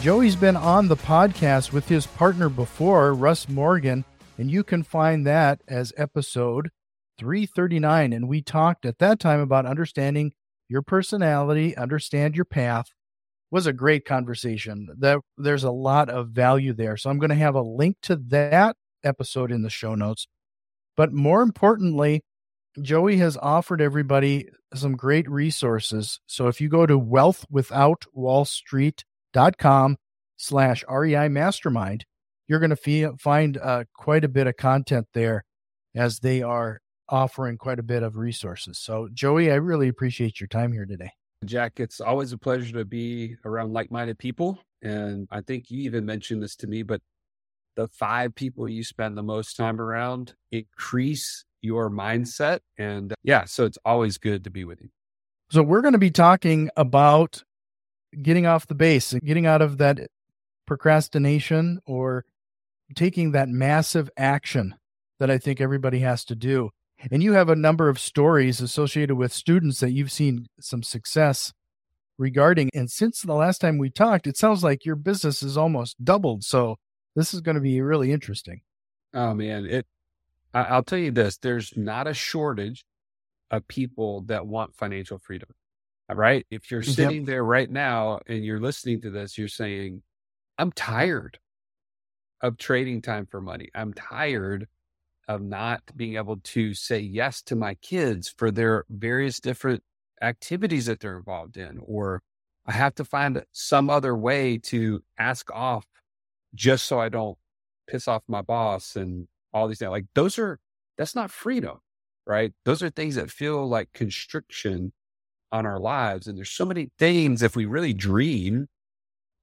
Joey's been on the podcast with his partner before, Russ Morgan. And you can find that as episode 339. And we talked at that time about understanding your personality, understand your path. Was a great conversation. That there's a lot of value there. So I'm going to have a link to that episode in the show notes. But more importantly, Joey has offered everybody some great resources. So if you go to wealthwithoutwallstreet.com slash REI mastermind, you're going to fee- find uh, quite a bit of content there as they are offering quite a bit of resources. So Joey, I really appreciate your time here today. Jack, it's always a pleasure to be around like-minded people. And I think you even mentioned this to me, but the five people you spend the most time around increase your mindset. And yeah, so it's always good to be with you. So we're going to be talking about getting off the base getting out of that procrastination or taking that massive action that I think everybody has to do. And you have a number of stories associated with students that you've seen some success regarding. And since the last time we talked, it sounds like your business has almost doubled. So this is going to be really interesting. Oh man, it I, will tell you this: there's not a shortage of people that want financial freedom. Right? If you're sitting yep. there right now and you're listening to this, you're saying, "I'm tired of trading time for money. I'm tired of not being able to say yes to my kids for their various different activities that they're involved in, or I have to find some other way to ask off just so I don't piss off my boss and all these things. Like those are, that's not freedom, right? Those are things that feel like constriction on our lives. And there's so many things, if we really dream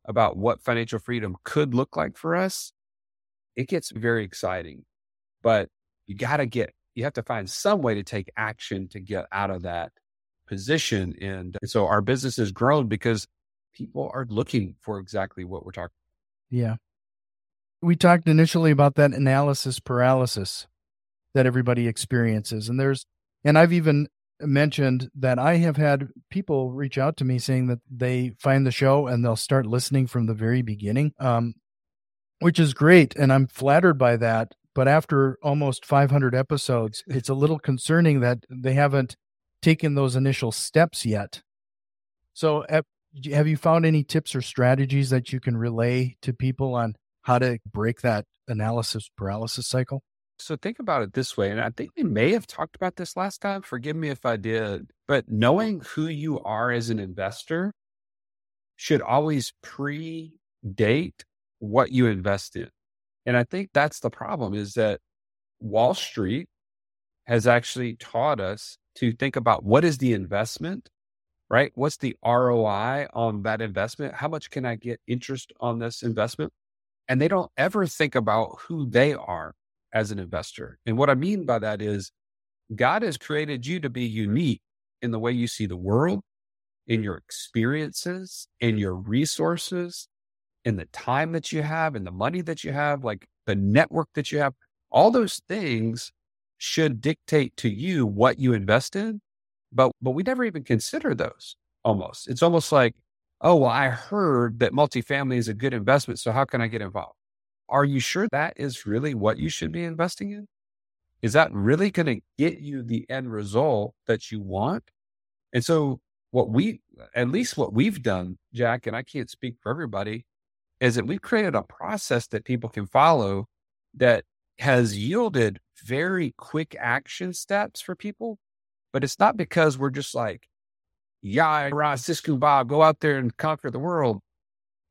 about what financial freedom could look like for us, it gets very exciting. But you got to get, you have to find some way to take action to get out of that position. And so our business has grown because people are looking for exactly what we're talking. Yeah we talked initially about that analysis paralysis that everybody experiences. And there's, and I've even mentioned that I have had people reach out to me saying that they find the show and they'll start listening from the very beginning, um, which is great. And I'm flattered by that. But after almost 500 episodes, it's a little concerning that they haven't taken those initial steps yet. So, have you found any tips or strategies that you can relay to people on how to break that analysis paralysis cycle? So think about it this way, and I think we may have talked about this last time. Forgive me if I did, but knowing who you are as an investor should always predate what you invest in. And I think that's the problem is that Wall Street has actually taught us to think about what is the investment, right? What's the ROI on that investment? How much can I get interest on this investment? and they don't ever think about who they are as an investor. And what I mean by that is God has created you to be unique in the way you see the world, in your experiences, in your resources, in the time that you have, in the money that you have, like the network that you have. All those things should dictate to you what you invest in, but but we never even consider those almost. It's almost like oh, well, I heard that multifamily is a good investment. So how can I get involved? Are you sure that is really what you should be investing in? Is that really going to get you the end result that you want? And so, what we, at least what we've done, Jack, and I can't speak for everybody, is that we've created a process that people can follow that has yielded very quick action steps for people. But it's not because we're just like, yeah, Ra Bob, go out there and conquer the world.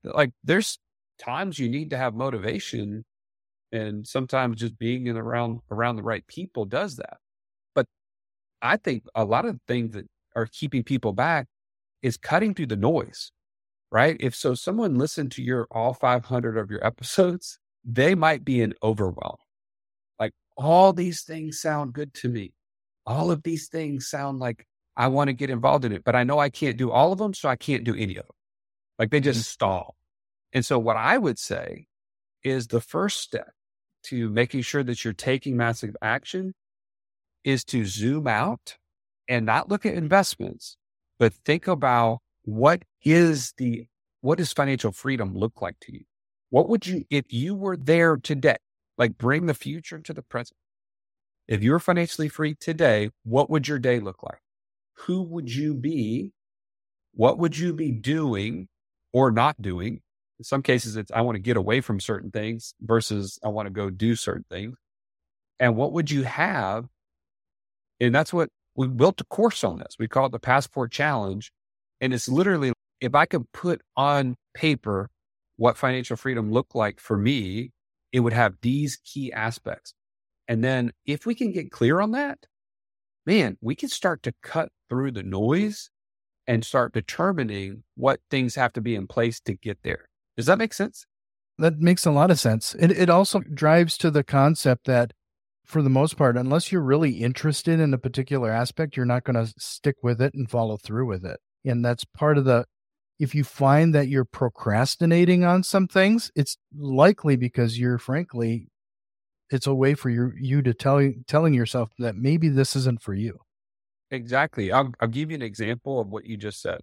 Like there's times you need to have motivation and sometimes just being in around around the right people does that. But I think a lot of things that are keeping people back is cutting through the noise. right? If so, someone listened to your all 500 of your episodes, they might be in overwhelm. Like all these things sound good to me. All of these things sound like I want to get involved in it, but I know I can't do all of them. So I can't do any of them. Like they just mm-hmm. stall. And so what I would say is the first step to making sure that you're taking massive action is to zoom out and not look at investments, but think about what is the, what does financial freedom look like to you? What would you, if you were there today, like bring the future to the present? If you were financially free today, what would your day look like? Who would you be? What would you be doing or not doing? In some cases, it's I want to get away from certain things versus I want to go do certain things. And what would you have? And that's what we built a course on this. We call it the Passport Challenge. And it's literally if I could put on paper what financial freedom looked like for me, it would have these key aspects. And then if we can get clear on that, man, we can start to cut through the noise and start determining what things have to be in place to get there. Does that make sense? That makes a lot of sense. It, it also drives to the concept that, for the most part, unless you're really interested in a particular aspect, you're not going to stick with it and follow through with it. And that's part of the if you find that you're procrastinating on some things, it's likely because you're frankly, it's a way for you you to tell telling yourself that maybe this isn't for you. Exactly. I'll I'll give you an example of what you just said.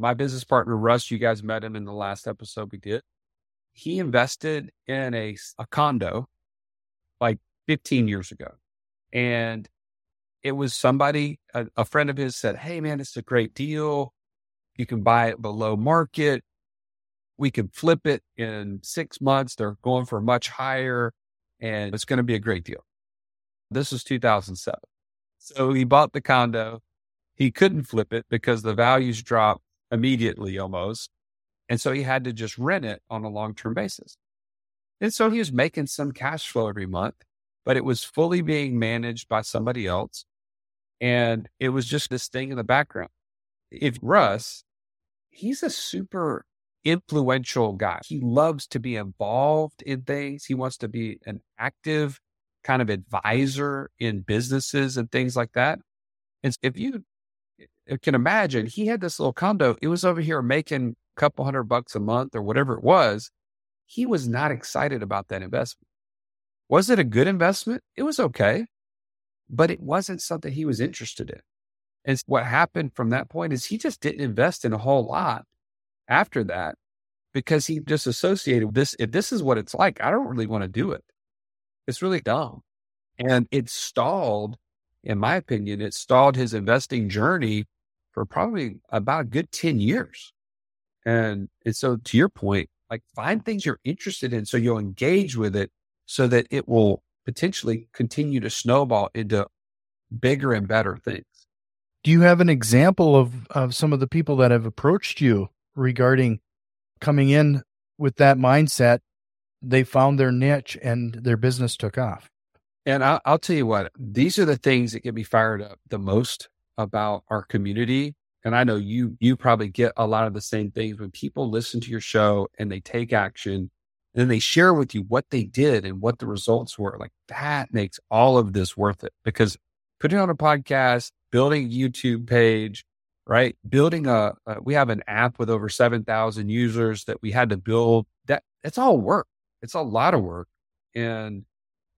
My business partner Russ, you guys met him in the last episode we did. He invested in a a condo like 15 years ago, and it was somebody a, a friend of his said, "Hey man, it's a great deal you can buy it below market. We can flip it in six months. They're going for much higher and it's going to be a great deal. This was 2007. So he bought the condo. He couldn't flip it because the values dropped immediately almost. And so he had to just rent it on a long term basis. And so he was making some cash flow every month, but it was fully being managed by somebody else. And it was just this thing in the background. If Russ he's a super influential guy. He loves to be involved in things. He wants to be an active kind of advisor in businesses and things like that. And if you can imagine, he had this little condo. It was over here making a couple hundred bucks a month or whatever it was. He was not excited about that investment. Was it a good investment? It was okay, but it wasn't something he was interested in. And what happened from that point is he just didn't invest in a whole lot after that because he just associated this. If this is what it's like, I don't really want to do it. It's really dumb. And it stalled, in my opinion, it stalled his investing journey for probably about a good 10 years. And, and so to your point, like find things you're interested in so you'll engage with it so that it will potentially continue to snowball into bigger and better things. Do you have an example of, of some of the people that have approached you regarding coming in with that mindset? They found their niche and their business took off. And I'll, I'll tell you what, these are the things that get me fired up the most about our community. And I know you, you probably get a lot of the same things when people listen to your show and they take action and then they share with you what they did and what the results were. Like that makes all of this worth it because putting on a podcast, building a YouTube page, right? Building a, a we have an app with over 7,000 users that we had to build. That it's all work. It's a lot of work. And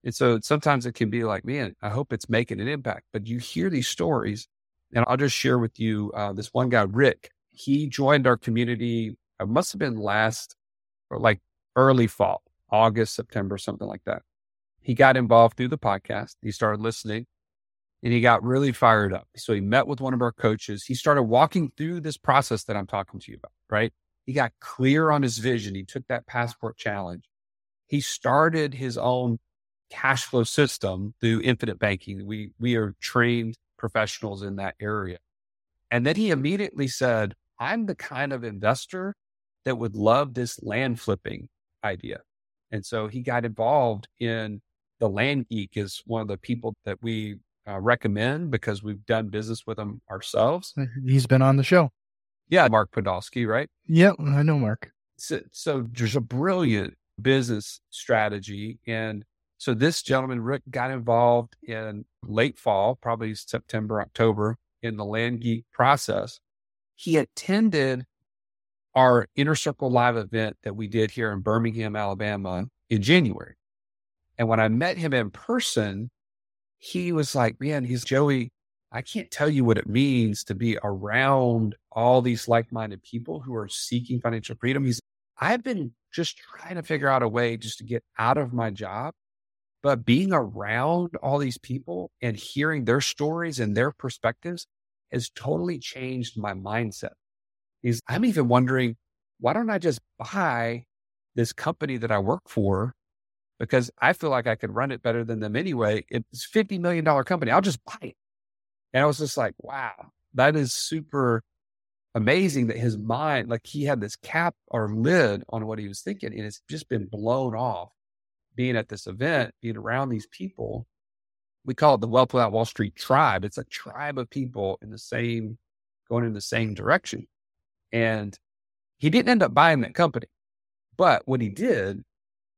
and so sometimes it can be like, man, I hope it's making an impact. But you hear these stories, and I'll just share with you uh, this one guy, Rick. He joined our community. It must have been last or like early fall, August, September, something like that. He got involved through the podcast. He started listening and he got really fired up. So he met with one of our coaches. He started walking through this process that I'm talking to you about, right? He got clear on his vision. He took that passport challenge. He started his own cash flow system through infinite banking. We, we are trained professionals in that area. And then he immediately said, I'm the kind of investor that would love this land flipping idea. And so he got involved in the land geek is one of the people that we uh, recommend because we've done business with him ourselves. He's been on the show. Yeah, Mark Podolsky, right? Yeah, I know Mark. So, so there's a brilliant business strategy. And so this gentleman, Rick, got involved in late fall, probably September, October, in the Land Geek process. He attended our Inner Circle Live event that we did here in Birmingham, Alabama in January. And when I met him in person, he was like, man, he's Joey. I can't tell you what it means to be around all these like minded people who are seeking financial freedom. He's, I've been just trying to figure out a way just to get out of my job. But being around all these people and hearing their stories and their perspectives has totally changed my mindset. He's, I'm even wondering, why don't I just buy this company that I work for? Because I feel like I could run it better than them anyway. It's $50 million company. I'll just buy it. And I was just like, wow, that is super amazing that his mind, like he had this cap or lid on what he was thinking, and it's just been blown off being at this event, being around these people. We call it the Wealth Without Wall Street tribe. It's a tribe of people in the same, going in the same direction. And he didn't end up buying that company. But what he did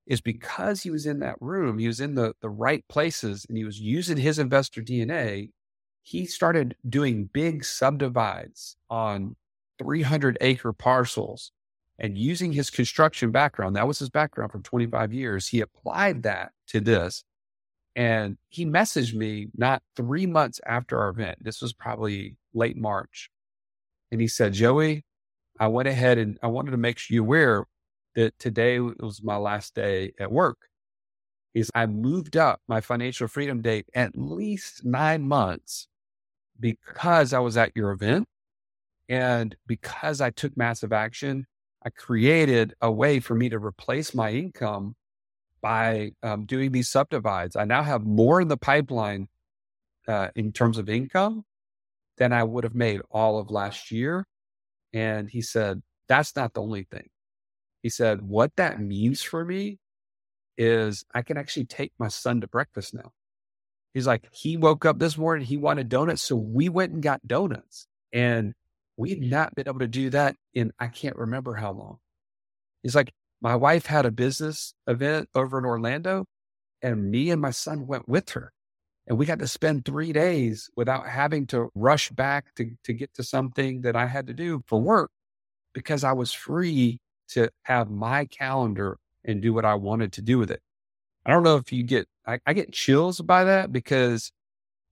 is because he was in that room, he was in the, the right places and he was using his investor DNA, he started doing big subdivides on 300 acre parcels and using his construction background. That was his background for 25 years. He applied that to this. And he messaged me not three months after our event. This was probably late March. And he said, Joey, I went ahead and I wanted to make sure you aware that today was my last day at work. Is I moved up my financial freedom date at least nine months because I was at your event and because I took massive action. I created a way for me to replace my income by um, doing these subdivides. I now have more in the pipeline uh, in terms of income than I would have made all of last year. And he said, that's not the only thing. He said, what that means for me is I can actually take my son to breakfast now. He's like, he woke up this morning, he wanted donuts. So we went and got donuts. And we've not been able to do that in, I can't remember how long. He's like, my wife had a business event over in Orlando and me and my son went with her and we got to spend three days without having to rush back to, to get to something that I had to do for work because I was free to have my calendar and do what I wanted to do with it. I don't know if you get, I, I get chills by that because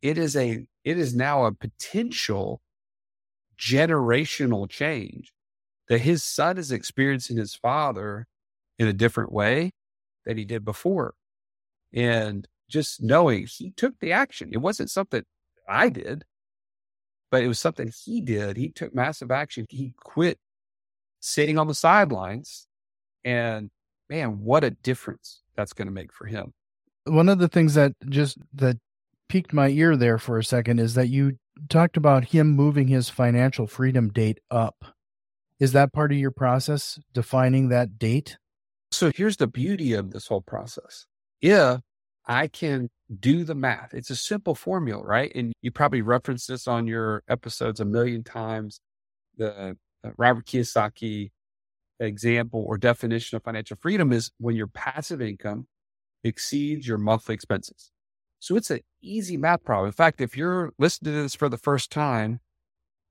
it is a, it is now a potential generational change that his son is experiencing his father in a different way than he did before. And just knowing he took the action. It wasn't something I did, but it was something he did. He took massive action. He quit sitting on the sidelines. And man, what a difference that's going to make for him. One of the things that just that piqued my ear there for a second is that you talked about him moving his financial freedom date up. Is that part of your process, defining that date? So here's the beauty of this whole process. If I can do the math. It's a simple formula, right? And you probably referenced this on your episodes a million times. The Robert Kiyosaki example or definition of financial freedom is when your passive income exceeds your monthly expenses. So it's an easy math problem. In fact, if you're listening to this for the first time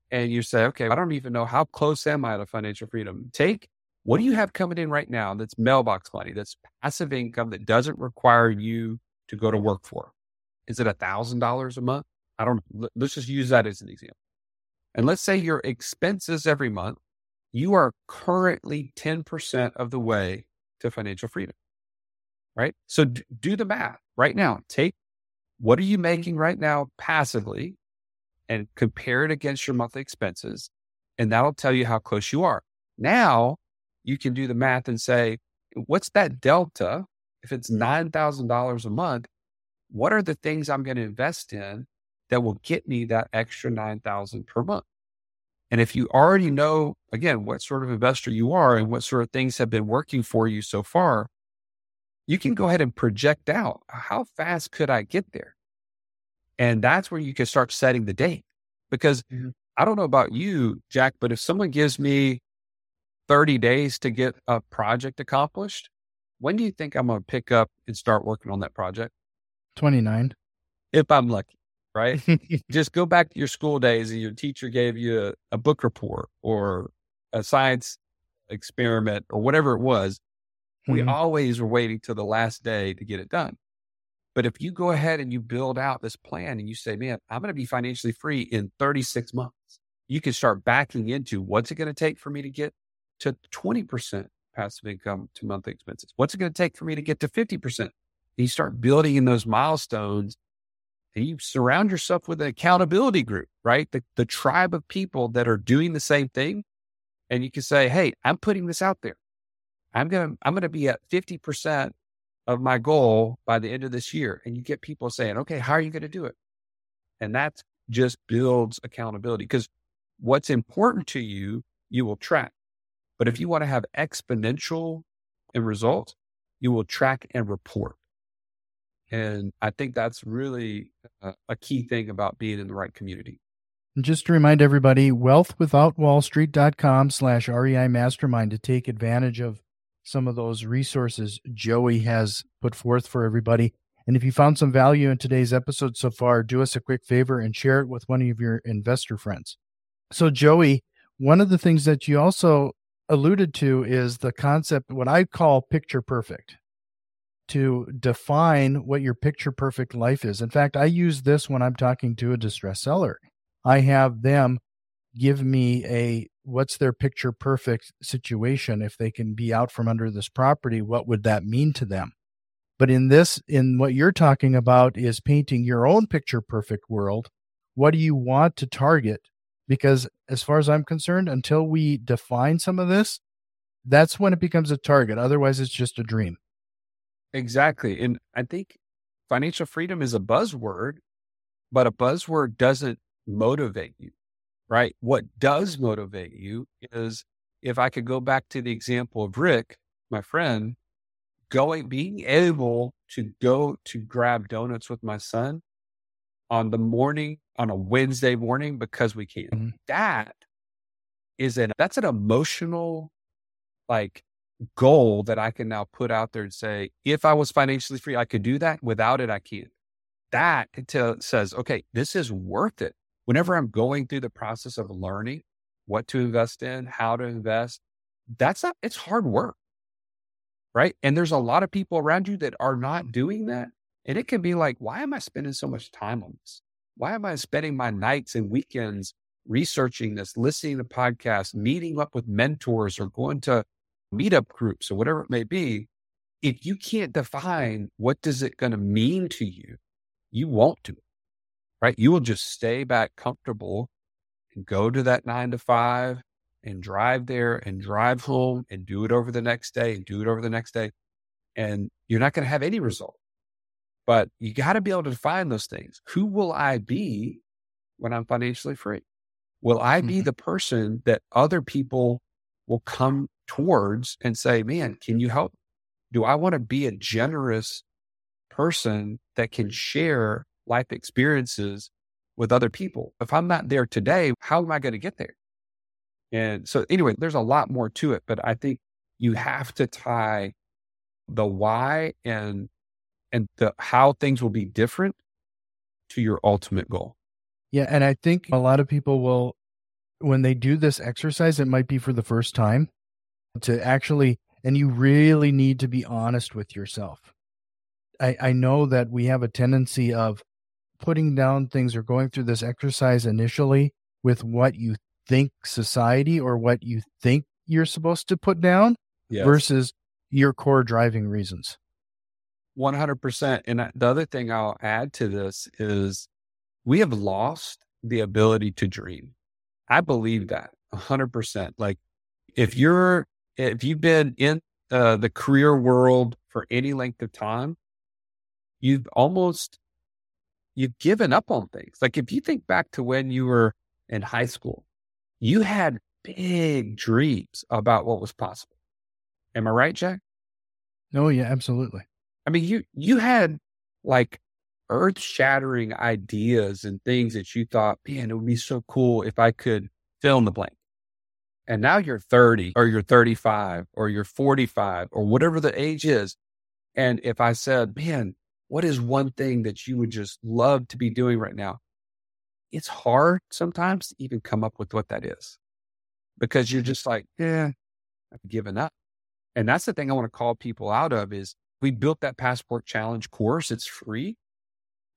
and you say, okay, I don't even know how close am I to financial freedom, take what do you have coming in right now that's mailbox money, that's passive income that doesn't require you to go to work for? Is it a thousand dollars a month? I don't let's just use that as an example. And let's say your expenses every month, you are currently 10% of the way to financial freedom. Right? So do the math right now. Take what are you mm-hmm. making right now passively and compare it against your monthly expenses. And that'll tell you how close you are. Now you can do the math and say, what's that delta? If it's mm-hmm. $9,000 a month, what are the things I'm going to invest in that will get me that extra 9,000 per month? And if you already know, again, what sort of investor you are and what sort of things have been working for you so far, you can go ahead and project out how fast could I get there? And that's where you can start setting the date because mm-hmm. I don't know about you, Jack, but if someone gives me 30 days to get a project accomplished, when do you think I'm going to pick up and start working on that project? 29. If I'm lucky, right? Just go back to your school days and your teacher gave you a, a book report or a science experiment or whatever it was. We Mhm. always were waiting till the last day to get it done. But if you go ahead and you build out this plan and you say, man, I'm going to be financially free in 36 months, you can start backing into what's it going to take for me to get to 20% passive income to monthly expenses? What's it going to take for me to get to 50%? And you start building in those milestones and you surround yourself with an accountability group, right? The, the tribe of people that are doing the same thing. And you can say, Hey, I'm putting this out there. I'm going to, I'm going to be at 50% of my goal by the end of this year. And you get people saying, okay, how are you going to do it? And that just builds accountability because what's important to you, you will track. But if you want to have exponential in results, you will track and report. And I think that's really a, a key thing about being in the right community. And just to remind everybody, wealthwithoutwallstreet.com slash REI mastermind to take advantage of some of those resources Joey has put forth for everybody. And if you found some value in today's episode so far, do us a quick favor and share it with one of your investor friends. So, Joey, one of the things that you also alluded to is the concept, what I call picture perfect, to define what your picture perfect life is. In fact, I use this when I'm talking to a distressed seller. I have them give me a what's their picture perfect situation? If they can be out from under this property what would that mean to them? But in this in what you're talking about is painting your own picture perfect world. What do you want to target? Because as far as i'm concerned until we define some of this that's when it becomes a target. Otherwise it's just a dream. Exactly. And I think financial freedom is a buzzword, but a buzzword doesn't motivate you, right? What does motivate you is if I could go back to the example of Rick, my friend, going, being able to go to grab donuts with my son on the morning, on a Wednesday morning because we can. Mhm. That is an, that's an emotional, like, goal that I can now put out there and say, if I was financially free, I could do that. Without it, I can't. That until says, okay, this is worth it. Whenever I'm going through the process of learning what to invest in, how to invest, that's not, it's hard work. Right. And there's a lot of people around you that are not doing that. And it can be like, why am I spending so much time on this? Why am I spending my nights and weekends researching this, listening to podcasts, meeting up with mentors or going to meetup groups or whatever it may be, if you can't define what does it going to mean to you, you won't do it, right? You will just stay back comfortable and go to that nine to five and drive there and drive home and do it over the next day and do it over the next day. And you're not going to have any result. But you got to be able to define those things. Who will I be when I'm financially free? Will I be Mhm. the person that other people will come towards and say, man, can you help? Do I want to be a generous person that can share life experiences with other people? If I'm not there today, how am I going to get there? And so, anyway, there's a lot more to it, but I think you have to tie the why and and the how things will be different to your ultimate goal. Yeah, and I think a lot of people will, when they do this exercise, it might be for the first time to actually, and you really need to be honest with yourself. I, I know that we have a tendency of putting down things or going through this exercise initially with what you think society or what you think you're supposed to put down versus your core driving reasons. 100%. And the other thing I'll add to this is we have lost the ability to dream. I believe that 100%. Like if you're, if you've been in uh, the career world for any length of time, you've almost, you've given up on things. Like if you think back to when you were in high school, you had big dreams about what was possible. Am I right, Jack? Oh, yeah, absolutely. I mean, you you had like earth shattering ideas and things that you thought, man, it would be so cool if I could fill in the blank. And now you're 30 or you're 35 or you're 45 or whatever the age is. And if I said, man, what is one thing that you would just love to be doing right now? It's hard sometimes to even come up with what that is because you're just like, yeah, I've given up. And that's the thing I want to call people out of is we built that passport challenge course. It's free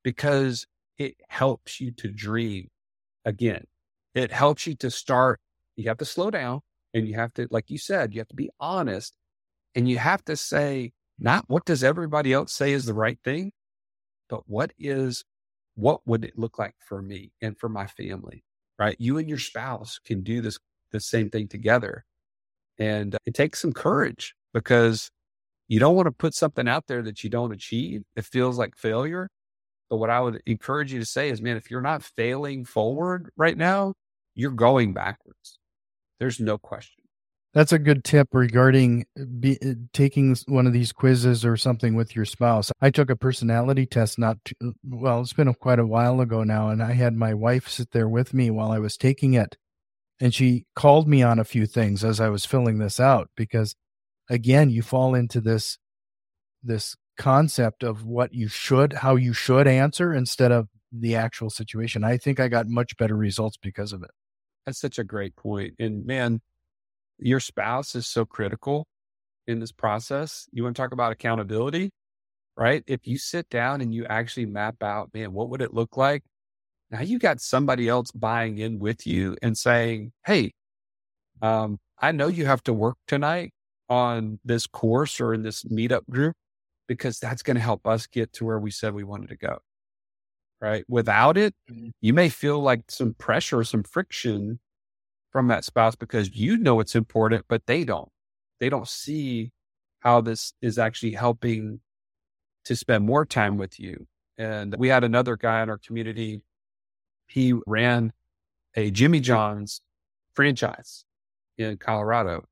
because it helps you to dream again. It helps you to start. You have to slow down and you have to, like you said, you have to be honest and you have to say, not what does everybody else say is the right thing, but what is, what would it look like for me and for my family, right? You and your spouse can do this, the same thing together. And uh, it takes some courage because you don't want to put something out there that you don't achieve. It feels like failure. But what I would encourage you to say is, man, if you're not failing forward right now, you're going backwards. There's no question. That's a good tip regarding uh, be, uh, taking one of these quizzes or something with your spouse. I took a personality test not too, uh, well, it's been a, quite a while ago now, and I had my wife sit there with me while I was taking it. And she called me on a few things as I was filling this out because again, you fall into this this concept of what you should, how you should answer instead of the actual situation. I think I got much better results because of it. That's such a great point. And man, your spouse is so critical in this process. You want to talk about accountability, right? If you sit down and you actually map out, man, what would it look like? Now you got somebody else buying in with you and saying, Hey, um, I know you have to work tonight on this course or in this meetup group because that's going to help us get to where we said we wanted to go. Right. Without it, mm-hmm. you may feel like some pressure, some friction from that spouse because you know it's important, but they don't. They don't see how this is actually helping to spend more time with you. And we had another guy in our community. He ran a Jimmy John's franchise in Colorado.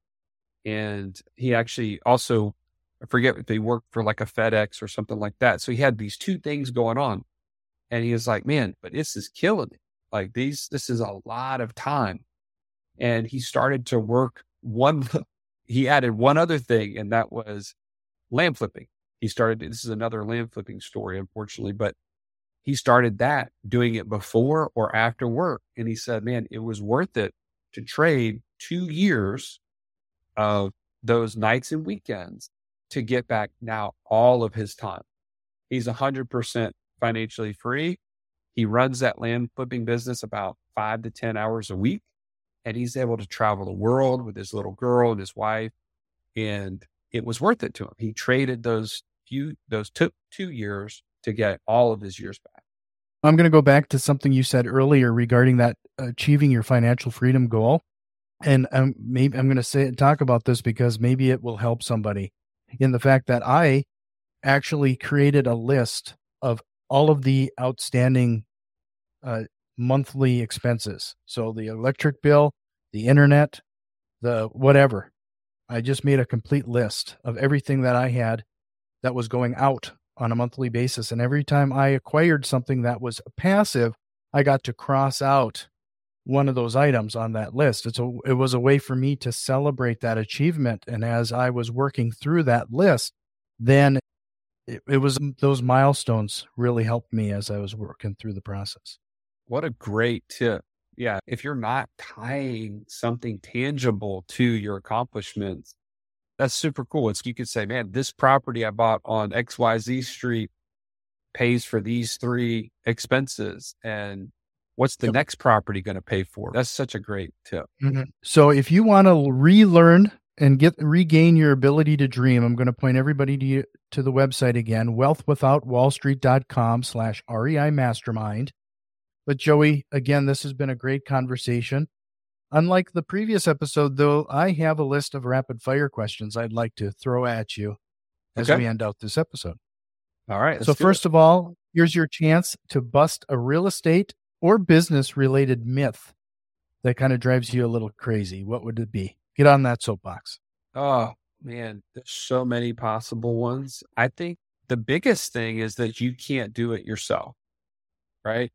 And he actually also, I forget if he worked for like a FedEx or something like that. So he had these two things going on. And he was like, man, but this is killing me. Like these, this is a lot of time and he started to work one he added one other thing and that was land flipping. He started this is another land flipping story unfortunately but he started that doing it before or after work and he said man it was worth it to trade two years of those nights and weekends to get back now all of his time. He's 100% financially free. He runs that land flipping business about five to 10 hours a week and he's able to travel the world with his little girl and his wife and it was worth it to him. He traded those few those two, two years to get all of his years back. I'm going to go back to something you said earlier regarding that achieving your financial freedom goal and um, maybe i'm going to say talk about this because maybe it will help somebody in the fact that i actually created a list of all of the outstanding uh, monthly expenses. So the electric bill, the internet, the whatever. I just made a complete list of everything that I had that was going out on a monthly basis. And every time I acquired something that was passive, I got to cross out one of those items on that list. It's a, it was a way for me to celebrate that achievement. And as I was working through that list, then it, it was those milestones really helped me as I was working through the process. What a great tip. Yeah. If you're not tying something tangible to your accomplishments, that's super cool. It's you could say, man, this property I bought on XYZ street pays for these three expenses. And what's the yep. next property going to pay for? That's such a great tip. Mm-hmm. So if you want to relearn and get regain your ability to dream, I'm going to point everybody to you, to the website again, wealthwithoutwallstreet.com slash REI mastermind. But Joey, again, this has been a great conversation. Unlike the previous episode, though, I have a list of rapid fire questions I'd like to throw at you as okay. we end out this episode. All right. So, first it. of all, here's your chance to bust a real estate or business related myth that kind of drives you a little crazy. What would it be? Get on that soapbox. Oh, man. There's so many possible ones. I think the biggest thing is that you can't do it yourself, right?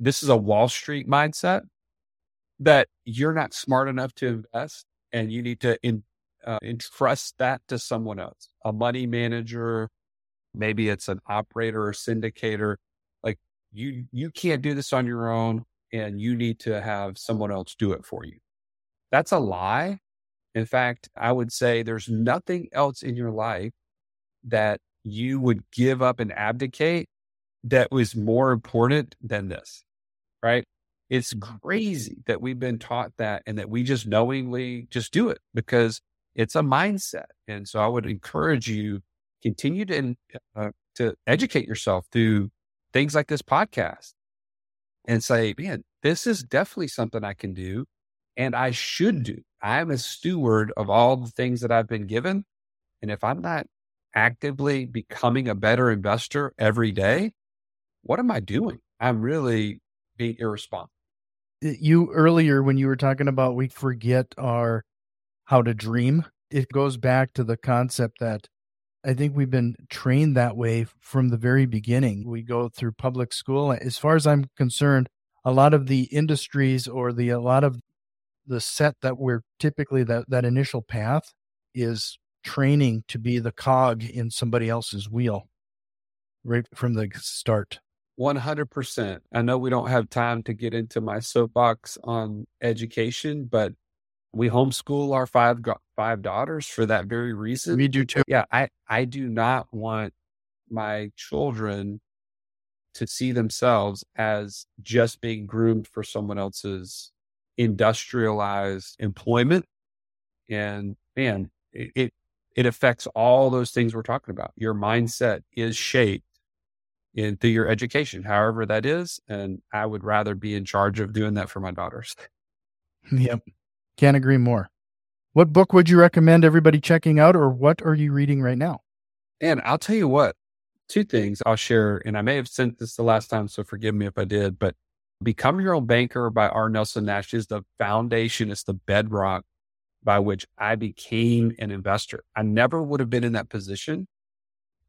This is a Wall Street mindset that you're not smart enough to invest and you need to in, uh, entrust that to someone else, a money manager, maybe it's an operator or syndicator. Like you, you can't do this on your own and you need to have someone else do it for you. That's a lie. In fact, I would say there's nothing else in your life that you would give up and abdicate that was more important than this, right? It's crazy that we've been taught that and that we just knowingly just do it because it's a mindset. And so I would encourage you continue to uh, to educate yourself through things like this podcast and say, man, this is definitely something I can do and I should do. I'm a steward of all the things that I've been given. And if I'm not actively becoming a better investor every day, what am I doing? I'm really being irresponsible. You earlier, when you were talking about we forget our how to dream, it goes back to the concept that I think we've been trained that way from the very beginning. We go through public school. As far as I'm concerned, a lot of the industries or the a lot of the set that we're typically that that initial path is training to be the cog in somebody else's wheel right from the start 100% i know we don't have time to get into my soapbox on education but we homeschool our five five daughters for that very reason we do too yeah i i do not want my children to see themselves as just being groomed for someone else's industrialized employment. And man, it, it, it affects all those things we're talking about. Your mindset is shaped in through your education, however that is. And I would rather be in charge of doing that for my daughters. Yep. Can't agree more. What book would you recommend everybody checking out, or what are you reading right now? And I'll tell you what, two things I'll share. And I may have sent this the last time, so forgive me if I did, but Become Your Own Banker by R. Nelson Nash is the foundation, it's the bedrock by which I became an investor. I never would have been in that position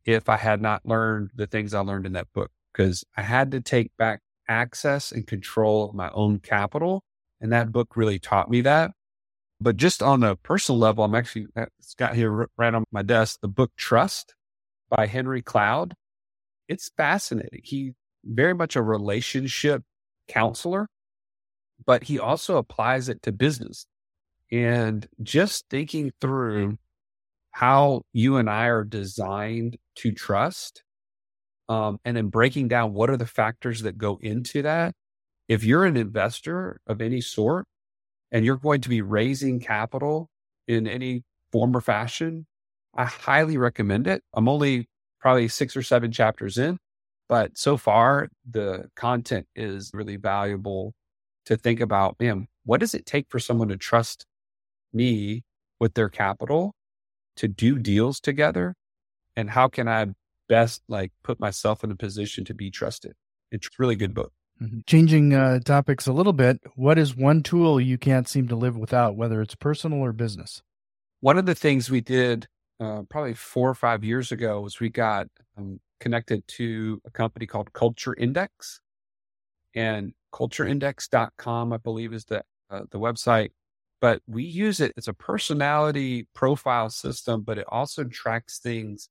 if I had not learned the things I learned in that book, because I had to take back access and control of my own capital. And that book really taught me that. But just on a personal level, I'm actually, uh, it's got here right on my desk, the book Trust by Henry Cloud. It's fascinating. He very much a relationship counselor, but he also applies it to business. And just thinking through how you and I are designed to trust, um, and then breaking down what are the factors that go into that. If you're an investor of any sort and you're going to be raising capital in any form or fashion, I highly recommend it. I'm only probably six or seven chapters in, but so far, the content is really valuable to think about, man, what does it take for someone to trust me with their capital to do deals together? And how can I best like put myself in a position to be trusted? It's a really good book. Mm-hmm. Changing uh, topics a little bit, what is one tool you can't seem to live without, whether it's personal or business? One of the things we did uh, probably four or five years ago was we got um, connected to a company called Culture Index. And cultureindex.com, I believe, is the, uh, the website. But we use it as a personality profile system, but it also tracks things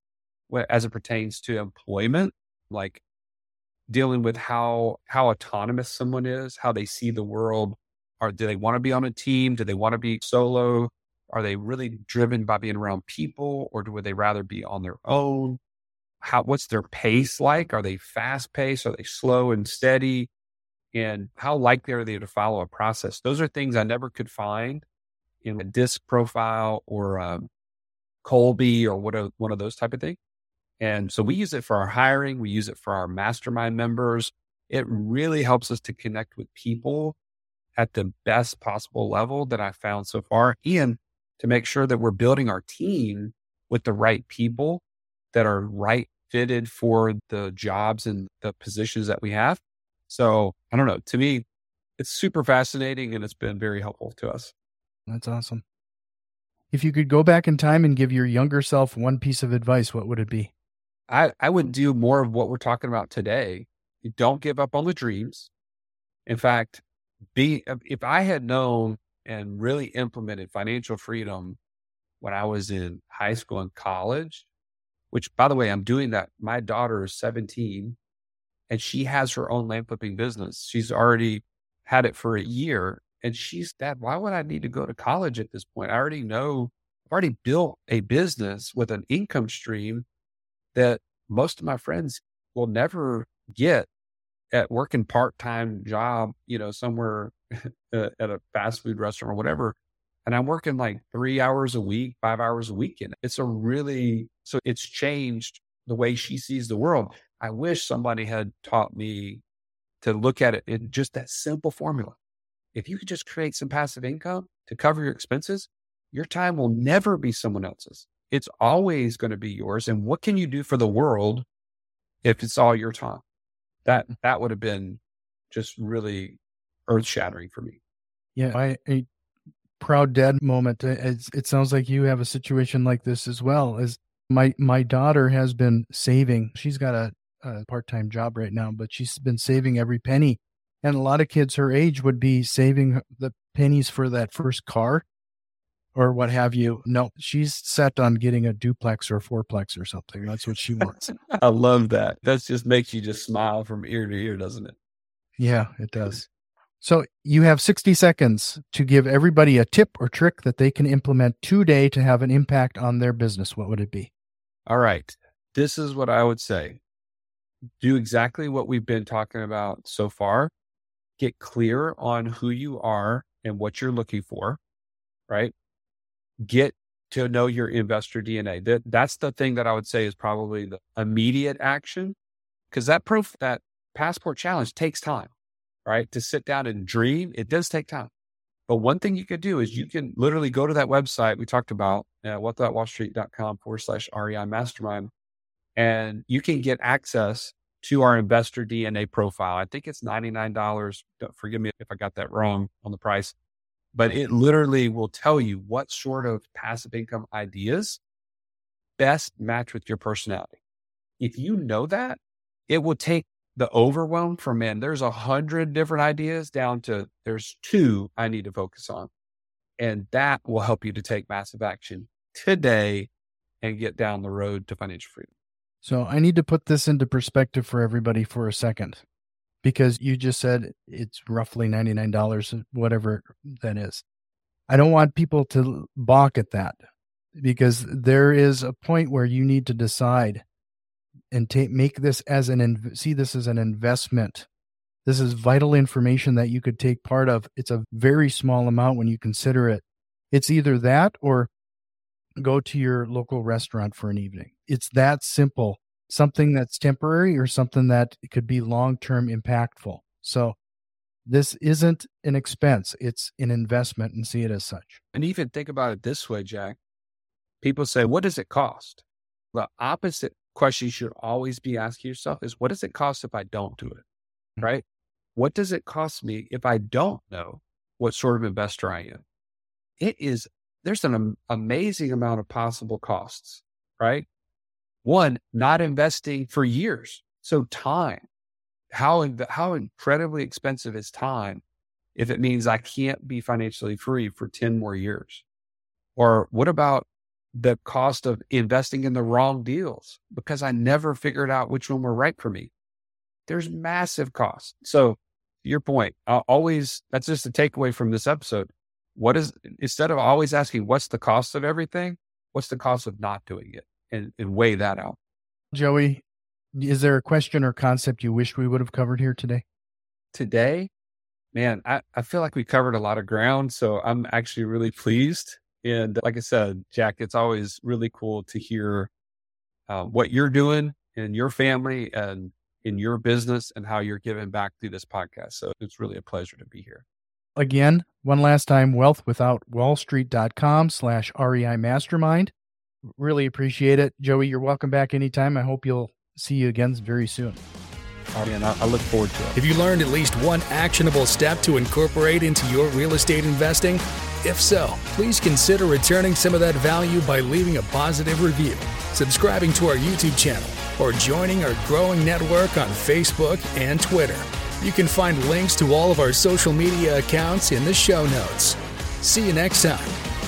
as it pertains to employment, like dealing with how how autonomous someone is, how they see the world. Or do they want to be on a team? Do they want to be solo? Are they really driven by being around people, or would they rather be on their own? how what's their pace like? Are they fast paced? Are they slow and steady? And how likely are they to follow a process? Those are things I never could find in a disc profile or um, Kolbe or what a, one of those type of things. And so we use it for our hiring. We use it for our mastermind members. It really helps us to connect with people at the best possible level that I found so far and to make sure that we're building our team with the right people that are right fitted for the jobs and the positions that we have. So I don't know. To me, it's super fascinating and it's been very helpful to us. That's awesome. If you could go back in time and give your younger self one piece of advice, what would it be? I, I would do more of what we're talking about today. You don't give up on the dreams. In fact, be if I had known and really implemented financial freedom when I was in high school and college, which by the way, I'm doing that. My daughter is 17 and she has her own land flipping business. She's already had it for a year. And she's, Dad, why would I need to go to college at this point? I already know, I've already built a business with an income stream that most of my friends will never get at working part time job, you know, somewhere at a fast food restaurant or whatever. And I'm working like three hours a week, five hours a week. And it's a really, so it's changed the way she sees the world. I wish somebody had taught me to look at it in just that simple formula. If you could just create some passive income to cover your expenses, your time will never be someone else's. It's always going to be yours. And what can you do for the world if it's all your time? That that would have been just really earth shattering for me. Yeah, I, a proud dad moment. Uh, it's, it sounds like you have a situation like this as well. As my my daughter has been saving. She's got a, a part time job right now, but she's been saving every penny. And a lot of kids her age would be saving the pennies for that first car or what have you. No, she's set on getting a duplex or a fourplex or something. That's what she wants. I love that. That just makes you just smile from ear to ear, doesn't it? Yeah, it does. So you have 60 seconds to give everybody a tip or trick that they can implement today to have an impact on their business. What would it be? All right. This is what I would say. Do exactly what we've been talking about so far. Get clear on who you are and what you're looking for, right? get to know your investor DNA. That that's the thing that I would say is probably the immediate action because that proof that passport challenge takes time, right? To sit down and dream, it does take time. But one thing you could do is you can literally go to that website we talked about at wealth.wallstreet.com forward slash REI mastermind, and you can get access to our investor DNA profile. I think it's $99. Don't forgive me if I got that wrong on the price but it literally will tell you what sort of passive income ideas best match with your personality. If you know that, it will take the overwhelm from man, there's a hundred different ideas down to there's two I need to focus on. And that will help you to take massive action today and get down the road to financial freedom. So I need to put this into perspective for everybody for a second because you just said it's roughly $99, uh, whatever that is. I don't want people to balk at that because there is a point where you need to decide and take make this as an see this as an investment. This is vital information that you could take part of. It's a very small amount when you consider it. It's either that or go to your local restaurant for an evening. It's that simple something that's temporary or something that could be long term impactful. So this isn't an expense, it's an investment and see it as such. And even think about it this way, Jack. People say, What does it cost? The opposite question you should always be asking yourself is, What does it cost if I don't do it? Mm-hmm. Right? What does it cost me if I don't know what sort of investor I am? It is, there's an amazing amount of possible costs, right? One, not investing for years. So time, how, how incredibly expensive is time if it means I can't be financially free for 10 more years? Or what about the cost of investing in the wrong deals because I never figured out which one were right for me? There's massive costs. So your point, I'll always, that's just a takeaway from this episode. What is, instead of always asking, what's the cost of everything? What's the cost of not doing it? And, and weigh that out. Joey, is there a question or concept you wish we would have covered here today? Today, man, I, I feel like we covered a lot of ground. So I'm actually really pleased. And like I said, Jack, it's always really cool to hear uh, what you're doing in your family and in your business and how you're giving back through this podcast. So it's really a pleasure to be here. Again, one last time, wealthwithoutwallstreet.com slash REI mastermind. Really appreciate it. Joey, you're welcome back anytime. I hope you'll see you again very soon. Oh, man, I, I look forward to it. Have you learned at least one actionable step to incorporate into your real estate investing? If so, please consider returning some of that value by leaving a positive review, subscribing to our YouTube channel, or joining our growing network on Facebook and Twitter. You can find links to all of our social media accounts in the show notes. See you next time.